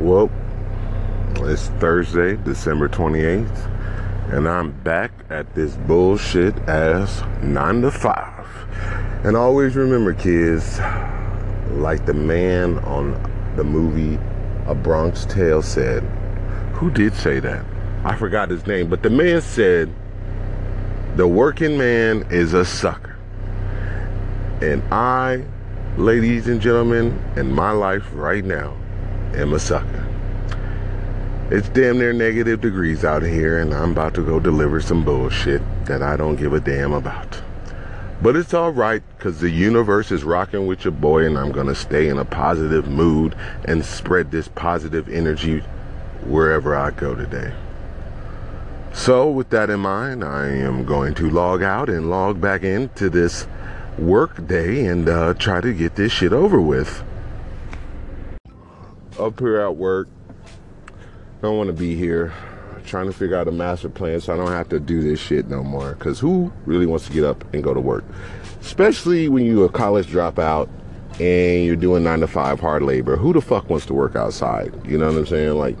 Well, it's Thursday, December 28th, and I'm back at this bullshit ass 9 to 5. And always remember, kids, like the man on the movie A Bronx Tale said, who did say that? I forgot his name, but the man said, the working man is a sucker. And I, ladies and gentlemen, in my life right now, am a sucker. It's damn near negative degrees out here, and I'm about to go deliver some bullshit that I don't give a damn about. But it's all right, because the universe is rocking with your boy, and I'm going to stay in a positive mood and spread this positive energy wherever I go today. So, with that in mind, I am going to log out and log back into this work day and uh, try to get this shit over with up here at work. Don't want to be here. Trying to figure out a master plan so I don't have to do this shit no more. Because who really wants to get up and go to work? Especially when you're a college dropout and you're doing nine to five hard labor. Who the fuck wants to work outside? You know what I'm saying? Like,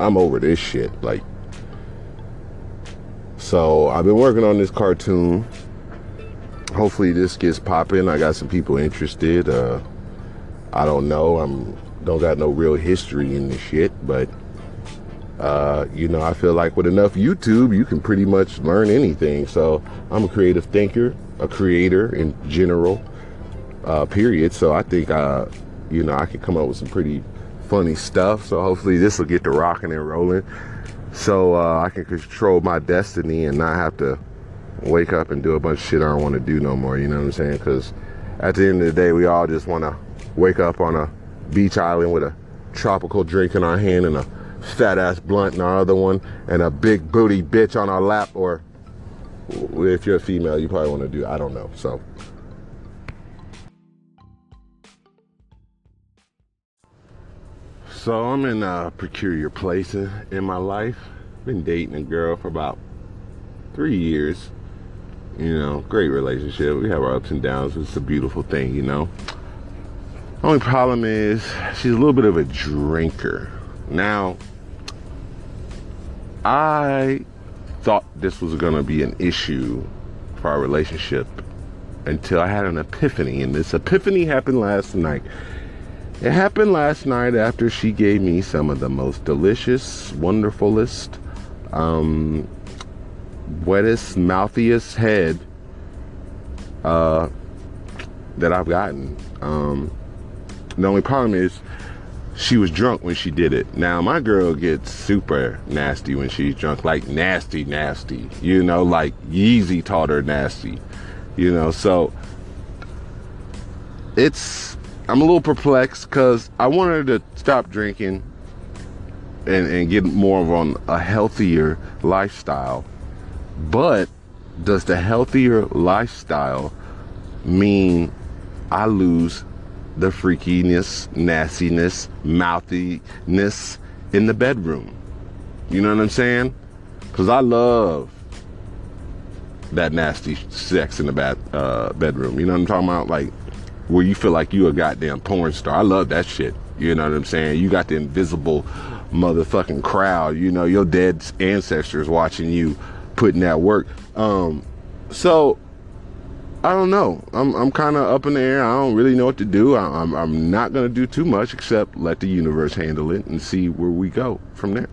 I'm over this shit. Like, so I've been working on this cartoon. Hopefully this gets popping. I got some people interested. Uh, I don't know. I'm don't got no real history in the shit, but uh, you know, I feel like with enough YouTube, you can pretty much learn anything. So I'm a creative thinker, a creator in general, uh, period. So I think, uh, you know, I can come up with some pretty funny stuff. So hopefully this will get to rocking and rolling. So uh, I can control my destiny and not have to wake up and do a bunch of shit I don't want to do no more. You know what I'm saying? Because at the end of the day, we all just want to wake up on a beach island with a tropical drink in our hand and a fat ass blunt in our other one and a big booty bitch on our lap or if you're a female you probably want to do I don't know so. So I'm in a peculiar place in, in my life. Been dating a girl for about three years. You know great relationship. We have our ups and downs. It's a beautiful thing you know only problem is she's a little bit of a drinker. Now, I thought this was going to be an issue for our relationship until I had an epiphany. And this epiphany happened last night. It happened last night after she gave me some of the most delicious, wonderfulest, um, wettest, mouthiest head uh, that I've gotten. Um, the only problem is she was drunk when she did it. Now my girl gets super nasty when she's drunk, like nasty, nasty. You know, like Yeezy taught her nasty. You know, so it's I'm a little perplexed because I want her to stop drinking and, and get more of on a healthier lifestyle. But does the healthier lifestyle mean I lose the freakiness, nastiness, mouthiness in the bedroom. You know what I'm saying? Because I love that nasty sex in the bed, uh, bedroom. You know what I'm talking about? Like, where you feel like you a goddamn porn star. I love that shit. You know what I'm saying? You got the invisible motherfucking crowd. You know, your dead ancestors watching you putting that work. Um, so I don't know. I'm I'm kind of up in the air. I don't really know what to do. I, I'm I'm not gonna do too much except let the universe handle it and see where we go from there.